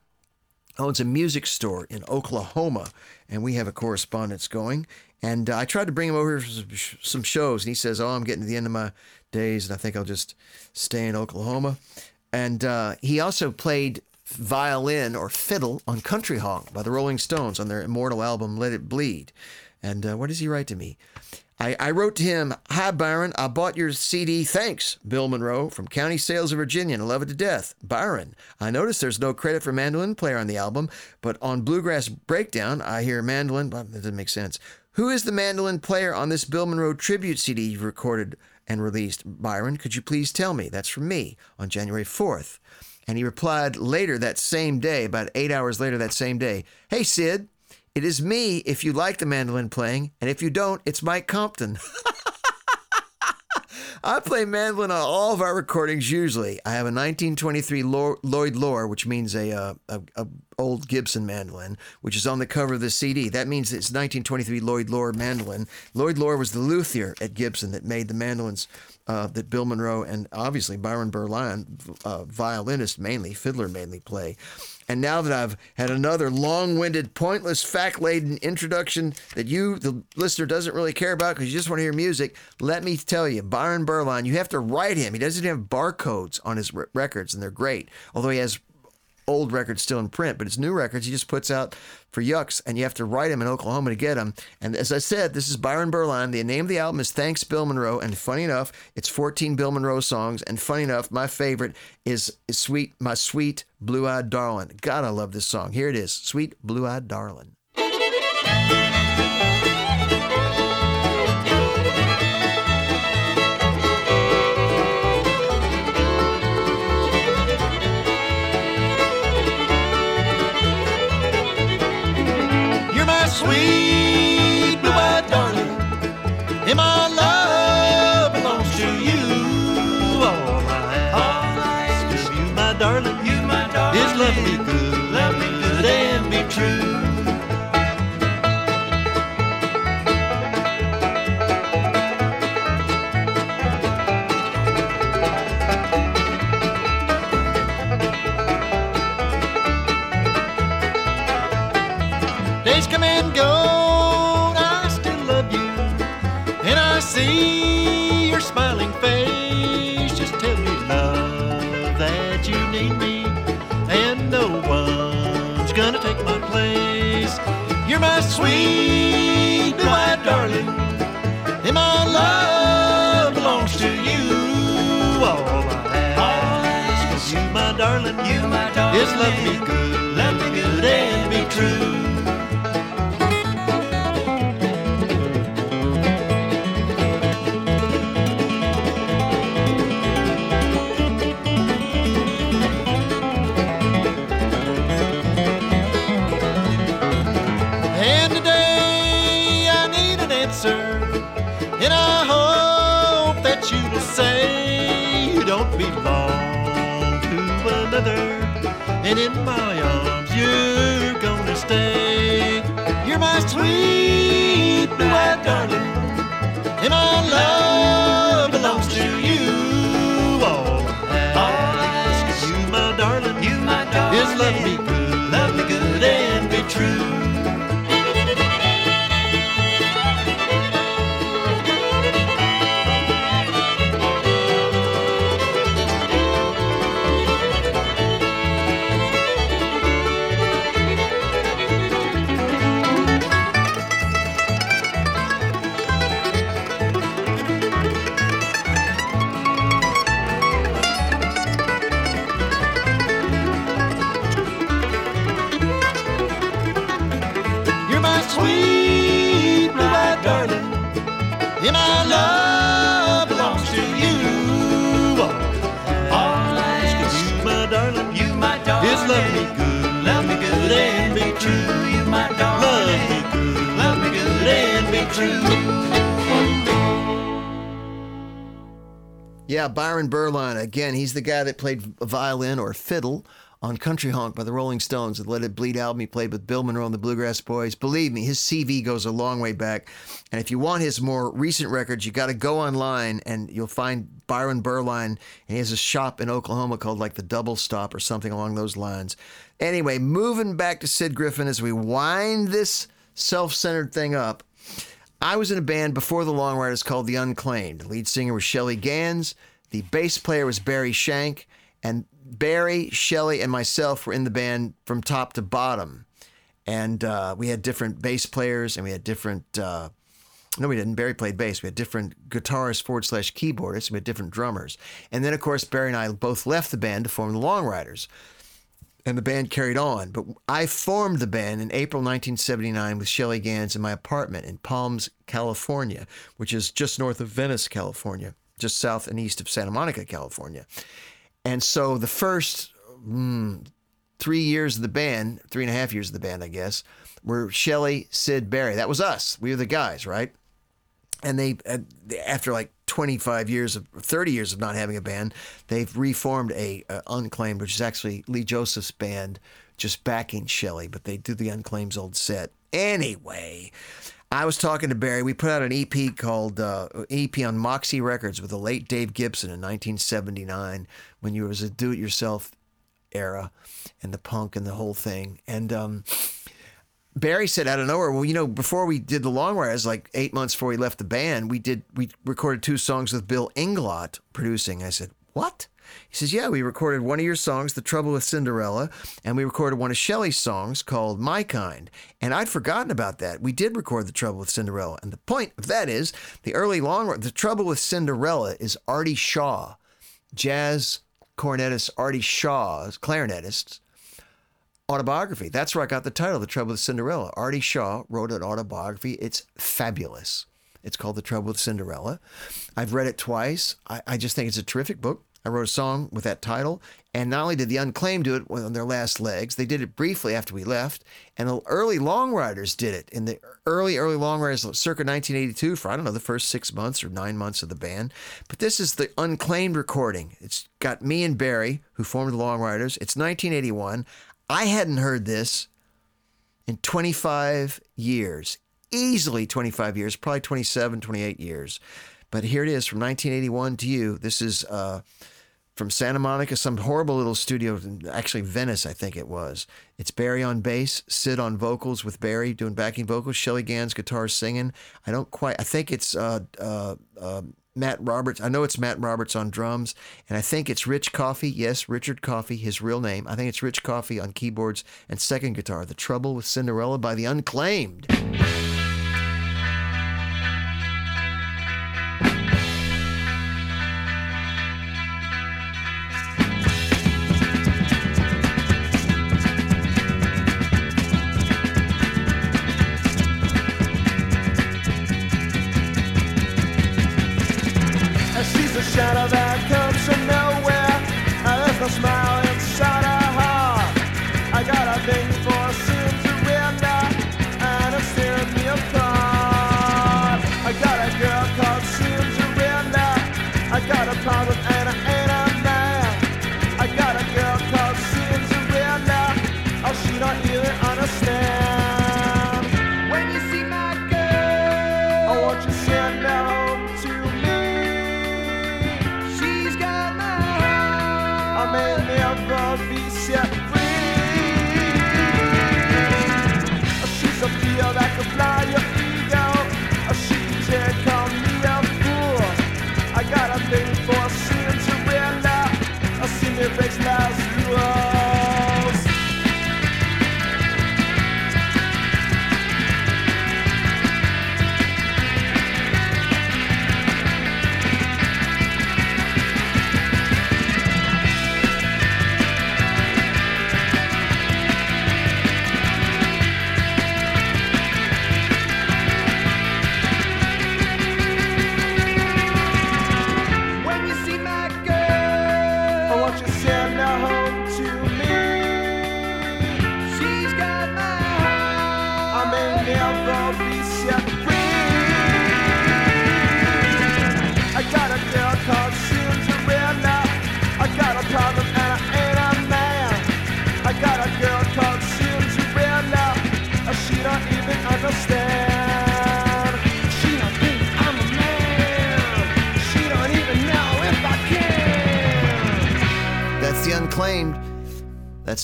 owns a music store in Oklahoma, and we have a correspondence going. And uh, I tried to bring him over for some shows, and he says, "Oh, I'm getting to the end of my days, and I think I'll just stay in Oklahoma." And uh, he also played violin or fiddle on Country Honk by the Rolling Stones on their immortal album "Let It Bleed." And uh, what does he write to me? I, I wrote to him, Hi, Byron. I bought your CD. Thanks, Bill Monroe from County Sales of Virginia, and I love it to death. Byron, I noticed there's no credit for mandolin player on the album, but on Bluegrass Breakdown, I hear mandolin. But that doesn't make sense. Who is the mandolin player on this Bill Monroe tribute CD you've recorded and released? Byron, could you please tell me? That's from me on January 4th. And he replied later that same day, about eight hours later that same day, Hey, Sid, it is me if you like the mandolin playing, and if you don't, it's Mike Compton. I play mandolin on all of our recordings usually. I have a 1923 Lloyd Loar, which means a, uh, a, a old Gibson mandolin, which is on the cover of the CD. That means it's 1923 Lloyd Loar mandolin. Lloyd Loar was the luthier at Gibson that made the mandolins uh, that Bill Monroe and obviously Byron Berline, uh, violinist mainly, fiddler mainly, play. And now that I've had another long winded, pointless, fact laden introduction that you, the listener, doesn't really care about because you just want to hear music, let me tell you, Byron Berline, you have to write him. He doesn't have barcodes on his r- records, and they're great. Although he has old records still in print, but his new records he just puts out for yucks, and you have to write him in Oklahoma to get them. And as I said, this is Byron Berline. The name of the album is Thanks Bill Monroe, and funny enough, it's 14 Bill Monroe songs. And funny enough, my favorite is, is Sweet, My Sweet Blue Eyed Darling. God, I love this song. Here it is, Sweet Blue Eyed Darling. Sweet Days come and go, and I still love you. And I see your smiling face. Just tell me, love, that you need me. And no one's gonna take my place. You're my sweet blue-eyed darling. And my love belongs to you. All I ask you, my darling, you, my darling, is love me good, love me good and be true. In my arms you're gonna stay. You're my sweet blue-eyed darling. And my love belongs to you. All I ask you, my darling, You, my darling, is love me Yeah, Byron Berline. Again, he's the guy that played violin or fiddle on Country Honk by the Rolling Stones, the Let It Bleed album. He played with Bill Monroe and the Bluegrass Boys. Believe me, his CV goes a long way back. And if you want his more recent records, you got to go online and you'll find Byron Berline. And he has a shop in Oklahoma called like the Double Stop or something along those lines. Anyway, moving back to Sid Griffin as we wind this self centered thing up. I was in a band before the Long Ryders called The Unclaimed. The lead singer was Shelly Ganz. The bass player was Barry Shank. And Barry, Shelly, and myself were in the band from top to bottom. And uh, we had different bass players and we had different. Uh, no, we didn't. Barry played bass. We had different guitarists forward slash keyboardists. We had different drummers. And then, of course, Barry and I both left the band to form the Long Ryders and the band carried on. But I formed the band in April 1979 with Shelly Ganz in my apartment in Palms, California, which is just north of Venice, California, just south and east of Santa Monica, California. And so the first mm, three years of the band, three and a half years of the band, I guess, were Shelly, Sid, Barry. That was us. We were the guys, right? and they after like 25 years of 30 years of not having a band they've reformed a, uh unclaimed which is actually lee joseph's band just backing Shelley, but they do the unclaimed old set anyway I was talking to Barry. We put out an EP called uh, EP on Moxie Records with the late Dave Gibson in 1979 when you was a do-it-yourself era and the punk and the whole thing. And um, Barry said out of nowhere, well, you know, before we did the Long Ryders, like eight months before we left the band, we did we recorded two songs with Bill Inglot producing. I said, what? He says, yeah, we recorded one of your songs, The Trouble with Cinderella, and we recorded one of Shelley's songs called My Kind. And I'd forgotten about that. We did record The Trouble with Cinderella. And the point of that is the early long The Trouble with Cinderella is Artie Shaw, jazz cornetist Artie Shaw's clarinetist autobiography. That's where I got the title, The Trouble with Cinderella. Artie Shaw wrote an autobiography. It's fabulous. It's called The Trouble with Cinderella. I've read it twice. I, I just think it's a terrific book. I wrote a song with that title. And not only did the Unclaimed do it on their last legs, they did it briefly after we left. And the early Long Ryders did it in the early, early Long Ryders, circa 1982, for I don't know, the first six months or nine months of the band. But this is the Unclaimed recording. It's got me and Barry, who formed the Long Ryders. It's 1981. I hadn't heard this in 25 years, easily 25 years, probably 27, 28 years. But here it is from 1981 to you. This is uh, from Santa Monica, some horrible little studio, actually Venice, I think it was. It's Barry on bass, Sid on vocals with Barry doing backing vocals, Shelly Ganz guitar singing. I don't quite, I think it's uh, uh, uh, Matt Roberts. I know it's Matt Roberts on drums, and I think it's Rich Coffey. Yes, Richard Coffey, his real name. I think it's Rich Coffey on keyboards and second guitar. The Trouble with Cinderella by the Unclaimed.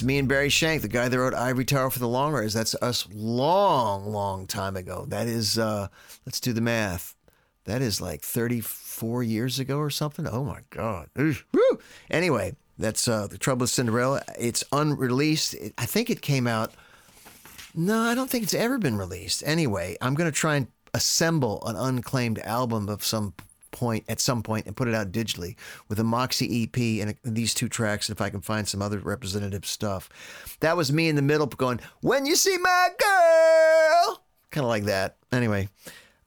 Me and Barry Shank, the guy that wrote Ivory Tower for the Long Ryders. That's us long, long time ago. That is, uh, let's do the math. That is like 34 years ago or something. Oh my God. Woo. Anyway, that's uh, The Trouble with Cinderella. It's unreleased. It, I think it came out. No, I don't think it's ever been released. Anyway, I'm going to try and assemble an unclaimed album of some point at some point and put it out digitally with a Moxie EP and uh, these two tracks. If I can find some other representative stuff, that was me in the middle going, "When you see my girl," kind of like that. Anyway,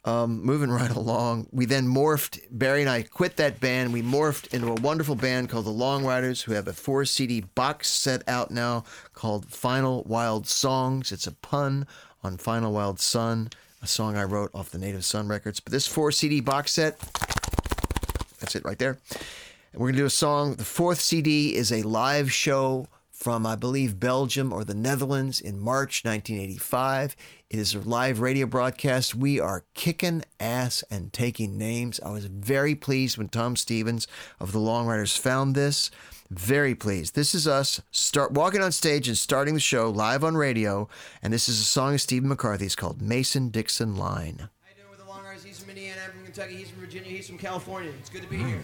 um, moving right along, we then morphed. Barry and I quit that band. We morphed into a wonderful band called the Long Ryders, who have a four CD box set out now called Final Wild Songs. It's a pun on Final Wild Son, a song I wrote off the Native Son records. But this four CD box set, that's it right there. And we're going to do a song. The fourth CD is a live show from, I believe, Belgium or the Netherlands in March 1985. It is a live radio broadcast. We are kicking ass and taking names. I was very pleased when Tom Stevens of the Long Ryders found this. Very pleased. This is us start walking on stage and starting the show live on radio. And this is a song of Stephen McCarthy's called Mason Dixon Line. How you doing with the Long Ryders? He's from Indiana, I'm from Kentucky, he's from Virginia, he's from California. It's good to be hmm. here.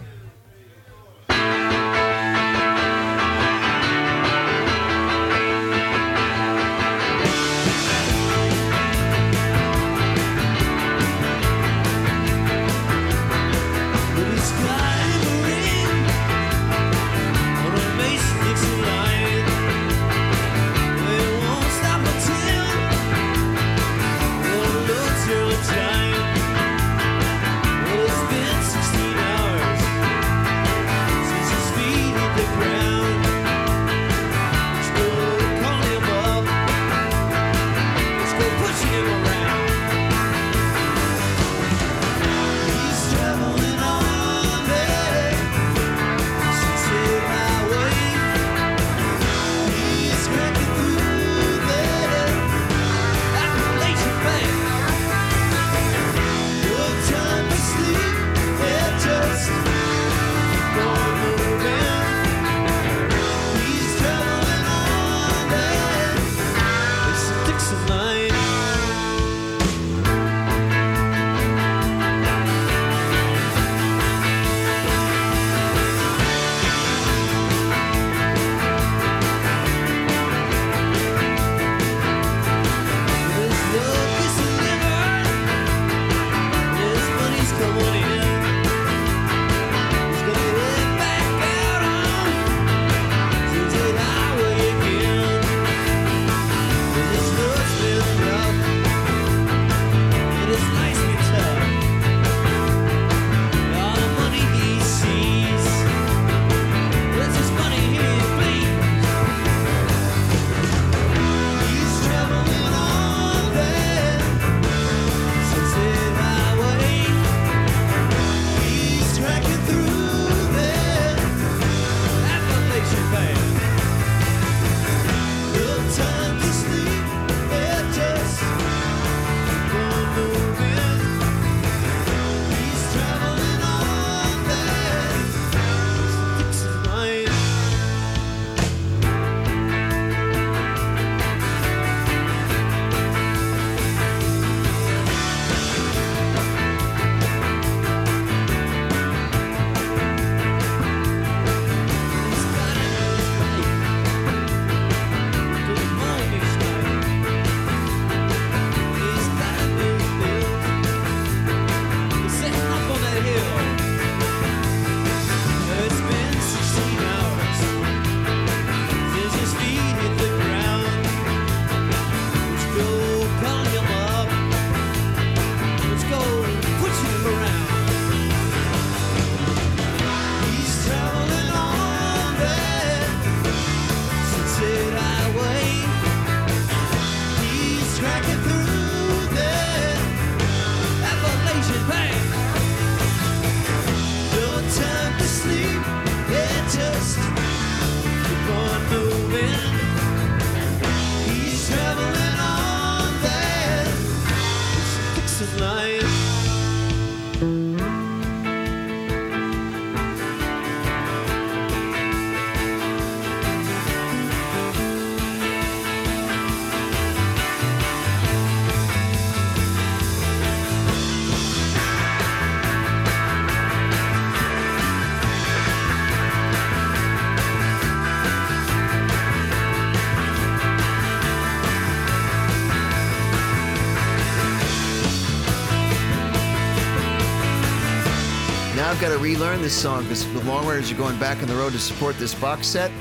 I've got to relearn this song because the Long Ryders are going back on the road to support this box set.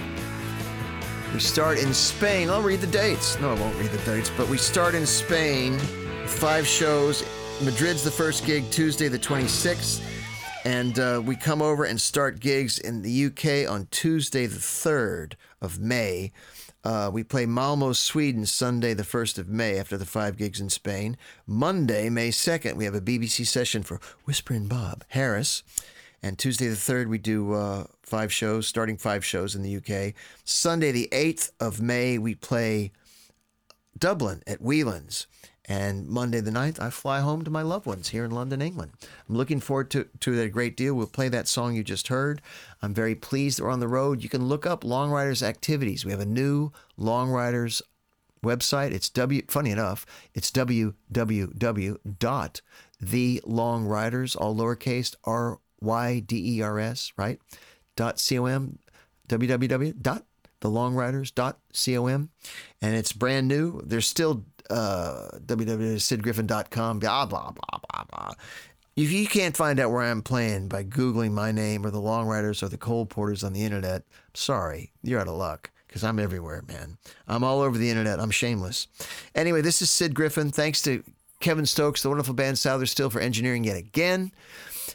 We start in Spain. I'll read the dates. No, I won't read the dates, but we start in Spain. Five shows. Madrid's the first gig, Tuesday the 26th. And uh, we come over and start gigs in the UK on Tuesday the 3rd of May. Uh, we play Malmo, Sweden, Sunday the 1st of May after the five gigs in Spain. Monday, May 2nd, we have a BBC session for Whispering Bob Harris. And Tuesday the 3rd, we do uh, five shows, starting five shows in the UK. Sunday the 8th of May, we play Dublin at Whelan's. And Monday the 9th, I fly home to my loved ones here in London, England. I'm looking forward to, to that a great deal. We'll play that song you just heard. I'm very pleased that we're on the road. You can look up Long Ryders activities. We have a new Long Ryders website. It's W, funny enough, it's www.thelongryders, all lowercase, R Y D E R S, right? Dot com, www.thelongryders.com. And it's brand new. There's still uh, www.sidgriffin.com, blah, blah, blah, blah, blah. If you can't find out where I'm playing by Googling my name or the Long Ryders or the Coal Porters on the internet, sorry, you're out of luck because I'm everywhere, man. I'm all over the internet. I'm shameless. Anyway, this is Sid Griffin. Thanks to Kevin Stokes, the wonderful band Souther Still for engineering yet again.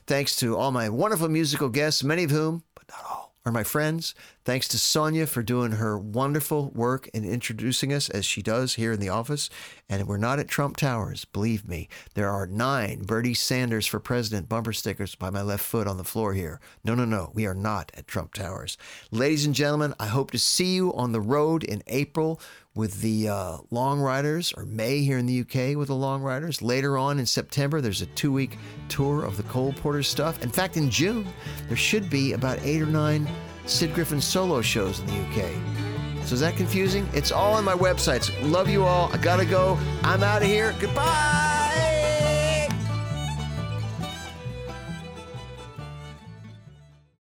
Thanks to all my wonderful musical guests, many of whom, but not all, are my friends. Thanks to Sonia for doing her wonderful work and introducing us as she does here in the office. And we're not at Trump Towers, believe me. There are nine Bernie Sanders for President bumper stickers by my left foot on the floor here. No, no, no, we are not at Trump Towers. Ladies and gentlemen, I hope to see you on the road in April with the uh, Long Ryders, or May here in the UK with the Long Ryders. Later on in September, there's a two week tour of the Coal Porter stuff. In fact, in June, there should be about eight or nine Sid Griffin solo shows in the UK. So is that confusing? It's all on my websites. Love you all. I gotta go. I'm out of here. Goodbye.